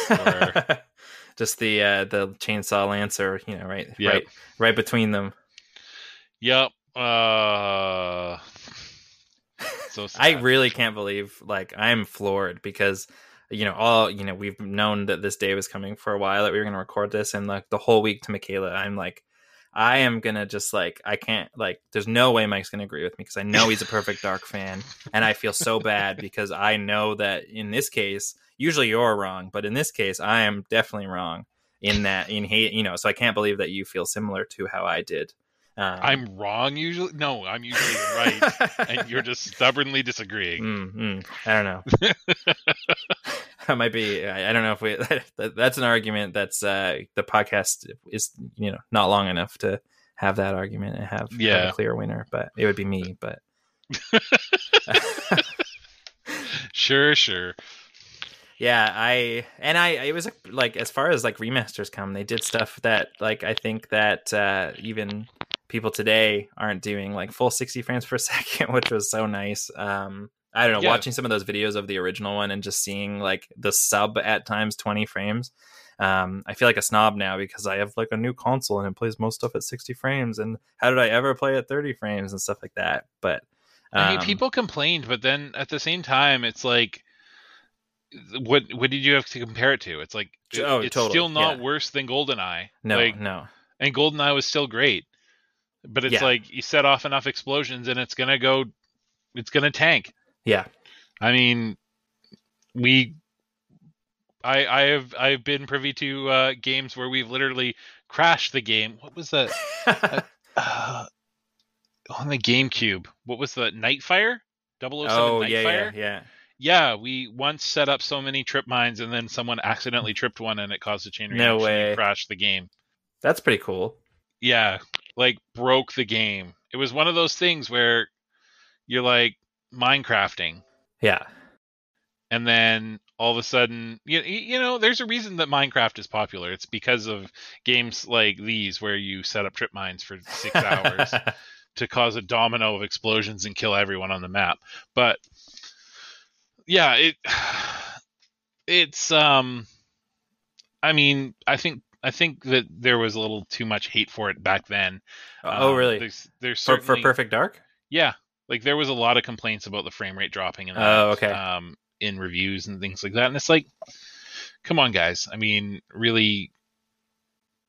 Speaker 3: Or-
Speaker 2: Just the uh, the chainsaw lancer, you know, right,
Speaker 3: Yep.
Speaker 2: right, right between them.
Speaker 3: Yep. Uh, so
Speaker 2: I really can't believe like I'm floored because you know all you know we've known that this day was coming for a while that we were going to record this and like the whole week to Michaela I'm like I am going to just like I can't like there's no way Mike's going to agree with me because I know he's a perfect dark fan and I feel so bad because I know that in this case usually you're wrong but in this case I am definitely wrong in that in hate you know so I can't believe that you feel similar to how I did um,
Speaker 3: I'm wrong usually. No, I'm usually right, and you're just stubbornly disagreeing.
Speaker 2: Mm, mm, I don't know. that might be. I, I don't know if we. That, that's an argument. That's uh, the podcast is you know not long enough to have that argument and have, have
Speaker 3: Yeah.
Speaker 2: a clear winner. But it would be me. But
Speaker 3: Sure, sure.
Speaker 2: yeah, I and I it was like as far as like remasters come, they did stuff that like I think that uh, even people today aren't doing like full 60 frames per second, which was so nice. Um, I don't know,
Speaker 3: Yeah.
Speaker 2: watching some of those videos of the original one and just seeing like the sub at times 20 frames. Um, I feel like a snob now because I have like a new console and it plays most stuff at 60 frames. And how did I ever play at 30 frames and stuff like that? But
Speaker 3: I mean,
Speaker 2: um,
Speaker 3: people complained, but then at the same time, it's like, what what did you have to compare it to? It's like it-
Speaker 2: Oh,
Speaker 3: it's
Speaker 2: totally,
Speaker 3: still not
Speaker 2: yeah.
Speaker 3: worse than GoldenEye.
Speaker 2: no,
Speaker 3: like,
Speaker 2: no,
Speaker 3: and GoldenEye was still great, but it's
Speaker 2: Yeah.
Speaker 3: like you set off enough explosions and it's gonna go, it's gonna tank.
Speaker 2: yeah,
Speaker 3: I mean, we, I I have I've been privy to uh, games where we've literally crashed the game. What was that? uh, on the GameCube. What was the Nightfire? 007
Speaker 2: oh yeah,
Speaker 3: Nightfire?
Speaker 2: yeah, yeah.
Speaker 3: Yeah, we once set up so many trip mines, and then someone accidentally tripped one, and it caused a chain reaction No
Speaker 2: way.
Speaker 3: and crashed the game.
Speaker 2: That's pretty cool.
Speaker 3: Yeah, like broke the game. It was one of those things where you're like Minecrafting,
Speaker 2: Yeah,
Speaker 3: and then all of a sudden, you you know, there's a reason that Minecraft is popular. It's because of games like these where you set up trip mines for six hours to cause a domino of explosions and kill everyone on the map. But yeah, it it's um I mean, I think I think that there was a little too much hate for it back then.
Speaker 2: oh
Speaker 3: Um,
Speaker 2: really?
Speaker 3: There's there's
Speaker 2: For, for Perfect Dark?
Speaker 3: yeah, like there was a lot of complaints about the frame rate dropping and
Speaker 2: Oh, okay.
Speaker 3: um in reviews and things like that. And it's like come on guys. I mean, really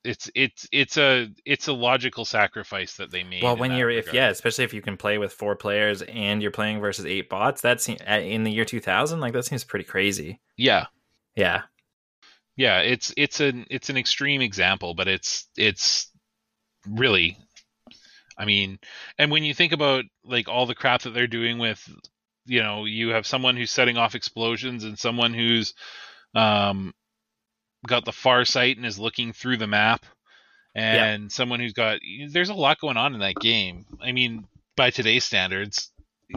Speaker 3: it's it's it's a it's a logical sacrifice that they made.
Speaker 2: Well, when you're if yeah, especially if you can play with four players and you're playing versus eight bots, that seems in the year 2000, like that seems pretty crazy.
Speaker 3: Yeah.
Speaker 2: Yeah,
Speaker 3: yeah it's it's an it's an extreme example but it's it's really i mean and when you think about like all the crap that they're doing with you know you have someone who's setting off explosions and someone who's um got the far sight and is looking through the map and someone who's got there's a lot going on in that game. I mean by today's standards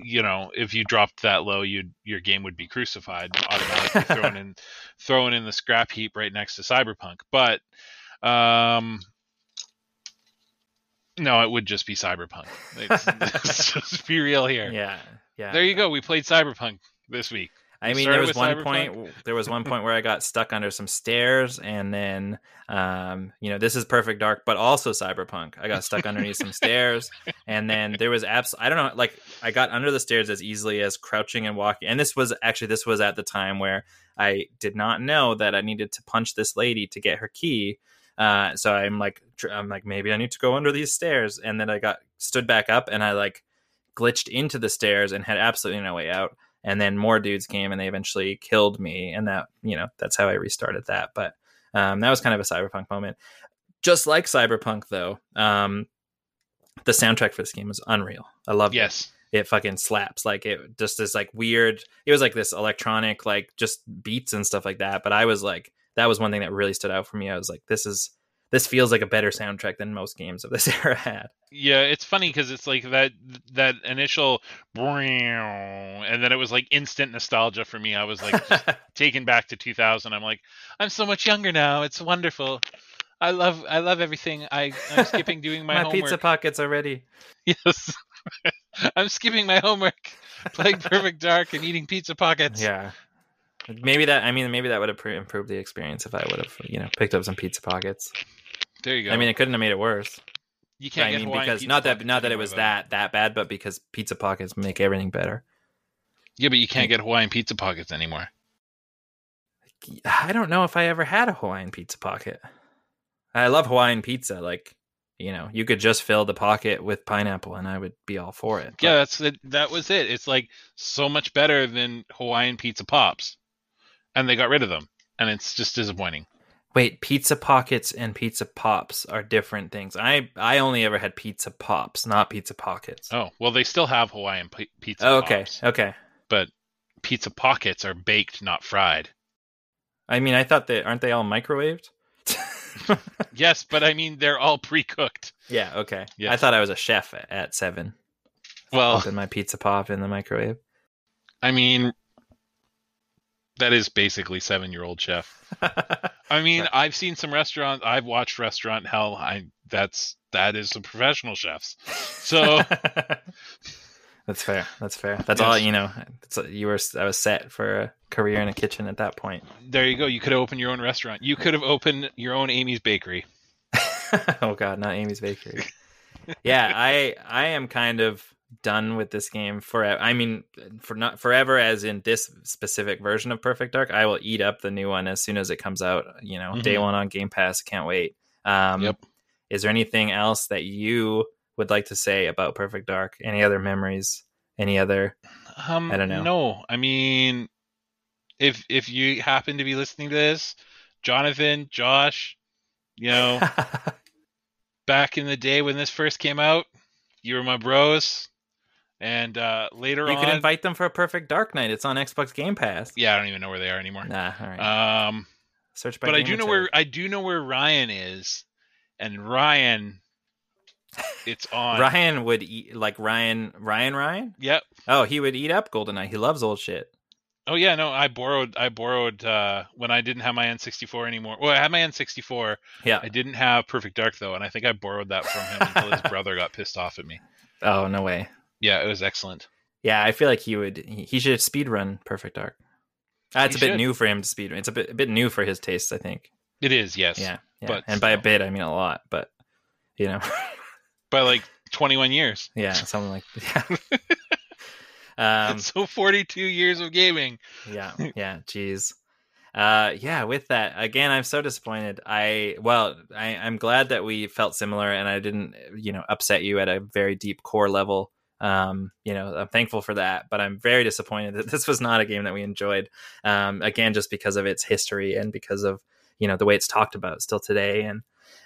Speaker 3: you know if you dropped that low you'd your game would be crucified automatically thrown in thrown in the scrap heap right next to cyberpunk. But um no it would just be cyberpunk. It's, let's just be real here.
Speaker 2: Yeah, yeah.
Speaker 3: there you go. We played cyberpunk this week
Speaker 2: I mean, there was one
Speaker 3: Cyberpunk.
Speaker 2: point. There was one point where I got stuck under some stairs, and then, um, you know, this is Perfect Dark, but also Cyberpunk. I got stuck underneath some stairs, and then there was abs. I don't know, like I got under the stairs as easily as crouching and walking. And this was actually this was at the time where I did not know that I needed to punch this lady to get her key. Uh, so I'm like, tr- I'm like, maybe I need to go under these stairs, and then I got stood back up, and I like glitched into the stairs and had absolutely no way out and then more dudes came and they eventually killed me and that you know that's how i restarted that. But um, that was kind of a cyberpunk moment. Just like cyberpunk though um, the soundtrack for this game was unreal. I love
Speaker 3: yes.
Speaker 2: It it fucking slaps. Like it just is like weird. It was like this electronic like just beats and stuff like that but i was like that was one thing that really stood out for me. I was like this is this feels like a better soundtrack than most games of this era had
Speaker 3: yeah it's funny because it's like that that initial and then it was like instant nostalgia for me i was like taken back to 2000 i'm like i'm so much younger now it's wonderful I love I love everything. I I'm skipping doing my,
Speaker 2: My,
Speaker 3: homework.
Speaker 2: pizza pockets already.
Speaker 3: Yes. I'm skipping my homework, playing Perfect Dark and eating pizza pockets.
Speaker 2: Yeah. Maybe that. I mean, maybe that would have improved the experience if I would have, you know, picked up some pizza pockets.
Speaker 3: There you go.
Speaker 2: I mean, it couldn't have made it worse.
Speaker 3: you can't
Speaker 2: I
Speaker 3: get
Speaker 2: mean,
Speaker 3: Hawaiian
Speaker 2: because not that not that it was that that bad, but because pizza pockets make everything better.
Speaker 3: Yeah, but you can't get Hawaiian pizza pockets anymore.
Speaker 2: I don't know if I ever had a Hawaiian pizza pocket. I love Hawaiian pizza. Like, you know, you could just fill the pocket with pineapple, and I would be all for it.
Speaker 3: Yeah, that's the, that was it. It's like so much better than Hawaiian pizza pops, and they got rid of them, and it's just disappointing.
Speaker 2: Wait, pizza pockets and pizza pops are different things. I I only ever had pizza pops, not pizza pockets.
Speaker 3: Oh well, they still have Hawaiian pi- pizza.
Speaker 2: Oh, okay,
Speaker 3: pops,
Speaker 2: okay.
Speaker 3: but pizza pockets are baked, not fried.
Speaker 2: I mean, I thought that aren't they all microwaved?
Speaker 3: Yes, but I mean they're all pre-cooked.
Speaker 2: yeah, okay.
Speaker 3: Yes.
Speaker 2: I thought I was a chef at, at seven.
Speaker 3: Well,
Speaker 2: Open my pizza pop in the microwave.
Speaker 3: I mean that is basically seven-year-old chef. I mean, I've seen some restaurants. I've watched Restaurant Hell. I that's that is some professional chefs. So
Speaker 2: That's fair. That's fair. That's all you know. It's, you were I was set for a career in a kitchen at that point.
Speaker 3: there you go. You could have opened your own restaurant. You could have opened your own Amy's Bakery.
Speaker 2: oh god, not Amy's Bakery. yeah, I I am kind of done with this game forever. I mean, for not forever as in this specific version of Perfect Dark. I will eat up the new one as soon as it comes out. You know, day
Speaker 3: Mhm.
Speaker 2: one on Game Pass. Can't wait. Um,
Speaker 3: Yep.
Speaker 2: Is there anything else that you would like to say about Perfect Dark? Any other memories? Any other?
Speaker 3: Um,
Speaker 2: I don't know.
Speaker 3: No, I mean, if if you happen to be listening to this, Jonathan, Josh, you know, back in the day when this first came out, you were my bros, and uh, later on
Speaker 2: you
Speaker 3: on,
Speaker 2: could invite them for a Perfect Dark Night. It's on Xbox Game Pass.
Speaker 3: yeah, I don't even know where they are anymore.
Speaker 2: Nah, all right.
Speaker 3: Um,
Speaker 2: Search by.
Speaker 3: but I do know where I do know where Ryan is, and Ryan, it's on.
Speaker 2: Ryan would eat like Ryan. Ryan. Ryan.
Speaker 3: Yep.
Speaker 2: Oh, he would eat up Goldeneye. He loves old shit.
Speaker 3: Oh yeah, no, I borrowed I borrowed uh when I didn't have my N64 anymore. Well, I had my N64.
Speaker 2: Yeah.
Speaker 3: I didn't have Perfect Dark though, and I think I borrowed that from him until his brother got pissed off at me.
Speaker 2: Oh no way.
Speaker 3: Yeah, it was excellent.
Speaker 2: Yeah, I feel like he would. He should speed run Perfect Dark. Uh, it's
Speaker 3: He
Speaker 2: a bit
Speaker 3: should.
Speaker 2: new for him to speed run. It's a bit a bit new for his tastes, I think.
Speaker 3: It is, yes.
Speaker 2: Yeah, yeah.
Speaker 3: but
Speaker 2: and by a bit, I mean a lot. But you know,
Speaker 3: By like 21 years.
Speaker 2: yeah, something like yeah. um,
Speaker 3: so 42 years of gaming.
Speaker 2: yeah yeah jeez uh yeah with that again i'm so disappointed i well I, i'm glad that we felt similar and i didn't you know upset you at a very deep core level um you know i'm thankful for that but i'm very disappointed that this was not a game that we enjoyed um again just because of its history and because of you know the way it's talked about still today and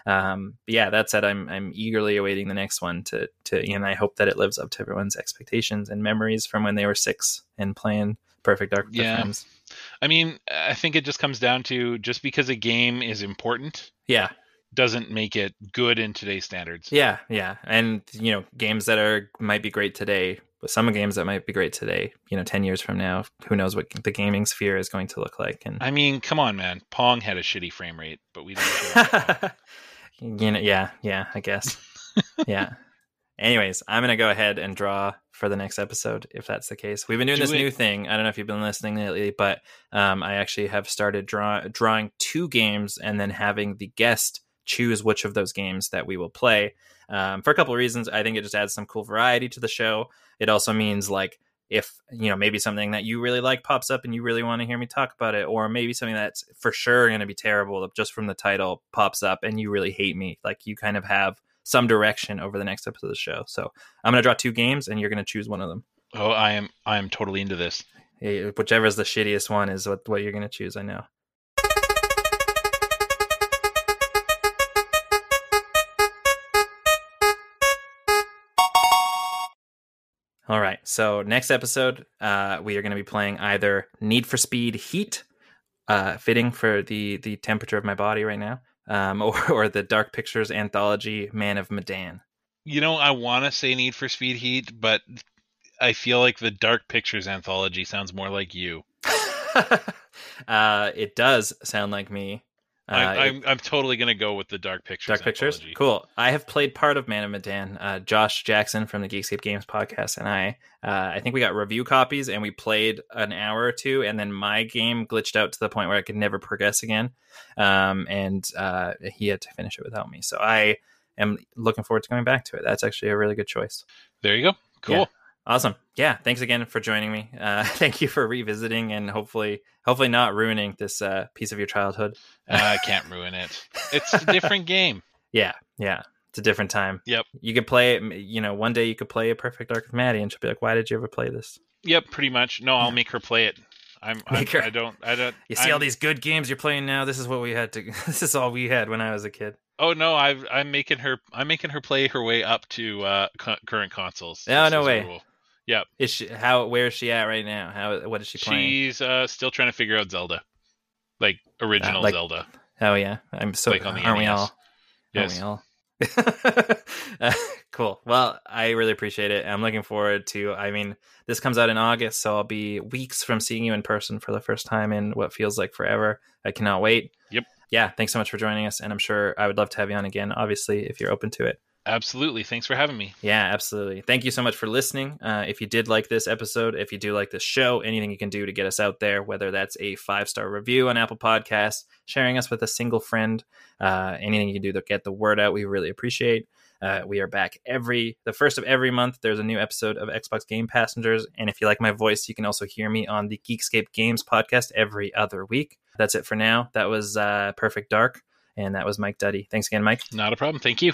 Speaker 2: um but yeah that said i'm i'm eagerly awaiting the next one to to and i hope that it lives up to everyone's expectations and memories from when they were six and playing perfect dark
Speaker 3: Yeah.
Speaker 2: friends.
Speaker 3: I mean, I think it just comes down to just because a game is important
Speaker 2: yeah
Speaker 3: doesn't make it good in today's standards.
Speaker 2: yeah yeah and you know games that are might be great today but some games that might be great today you know 10 years from now who knows what the gaming sphere is going to look like and
Speaker 3: I mean, come on, man. Pong had a shitty frame rate, but we didn't.
Speaker 2: you know yeah yeah i guess yeah anyways i'm gonna go ahead and draw for the next episode if that's the case we've been doing
Speaker 3: Do
Speaker 2: this
Speaker 3: it.
Speaker 2: new thing i don't know if you've been listening lately but um, i actually have started draw- drawing two games and then having the guest choose which of those games that we will play um, for a couple of reasons i think it just adds some cool variety to the show it also means like if you know maybe something that you really like pops up and you really want to hear me talk about it or maybe something that's for sure going to be terrible just from the title pops up and you really hate me like you kind of have some direction over the next episode of the show so i'm going to draw two games and you're going to choose one of them
Speaker 3: Oh, I am. I am totally into this.
Speaker 2: Whichever is the shittiest one is what, what you're going to choose i know All right. So next episode, uh, we are going to be playing either Need for Speed Heat, uh, fitting for the the temperature of my body right now, um, or or the Dark Pictures anthology Man of Medan.
Speaker 3: You know, I want to say Need for Speed Heat, but I feel like the Dark Pictures anthology sounds more like you.
Speaker 2: uh, it does sound like me. Uh,
Speaker 3: I, I'm I'm totally gonna go with the Dark Pictures.
Speaker 2: Dark Pictures.
Speaker 3: anthology.
Speaker 2: Cool. I have played part of Man of Medan. Uh, Josh Jackson from the Geekscape Games podcast and I, uh, I think we got review copies and we played an hour or two, and then my game glitched out to the point where I could never progress again, um, and uh, he had to finish it without me. So I am looking forward to going back to it. That's actually a really good choice.
Speaker 3: There you go. Cool.
Speaker 2: Yeah. Awesome. Yeah. Thanks again for joining me. Uh, thank you for revisiting and hopefully, hopefully not ruining this uh, piece of your childhood.
Speaker 3: I can't ruin it. It's a different game.
Speaker 2: Yeah. Yeah. It's a different time.
Speaker 3: Yep.
Speaker 2: You could play it. You know, one day you could play a Perfect Dark of Maddie, and she'll be like, "Why did you ever play this?"
Speaker 3: Yep. Pretty much. No, I'll make her play it. I'm. I'm
Speaker 2: her-
Speaker 3: I don't. I don't.
Speaker 2: You see
Speaker 3: I'm-
Speaker 2: all these good games you're playing now. This is what we had to. This is all we had when I was a kid.
Speaker 3: Oh no, I've, I'm making her. I'm making her play her way up to uh, cu- current consoles.
Speaker 2: Oh,
Speaker 3: This
Speaker 2: no way.
Speaker 3: rule. Yep.
Speaker 2: Is she how? Where is she at right now? How? What is she playing?
Speaker 3: She's uh, still trying to figure out Zelda, like original
Speaker 2: like-
Speaker 3: Zelda.
Speaker 2: Oh yeah, I'm so.
Speaker 3: Like on the
Speaker 2: aren't we all?
Speaker 3: Yes.
Speaker 2: Aren't we all? Uh, cool. Well, I really appreciate it. I'm looking forward to. I mean, this comes out in August, so I'll be weeks from seeing you in person for the first time in what feels like forever. I cannot wait.
Speaker 3: Yep.
Speaker 2: Yeah. Thanks so much for joining us, and I'm sure I would love to have you on again. Obviously, if you're open to it.
Speaker 3: Absolutely. Thanks for having me.
Speaker 2: Yeah, absolutely. Thank you so much for listening. Uh, if you did like this episode, if you do like this show, anything you can do to get us out there, whether that's a five star review on Apple Podcasts, sharing us with a single friend, uh, anything you can do to get the word out, we really appreciate. Uh, we are back every the first of every month. There's a new episode of Xbox Game Passengers, and if you like my voice, you can also hear me on the Geekscape Games podcast every other week. That's it for now. That was uh, Perfect Dark, and that was Mike Duddy. Thanks again, Mike.
Speaker 3: Not a problem. Thank you.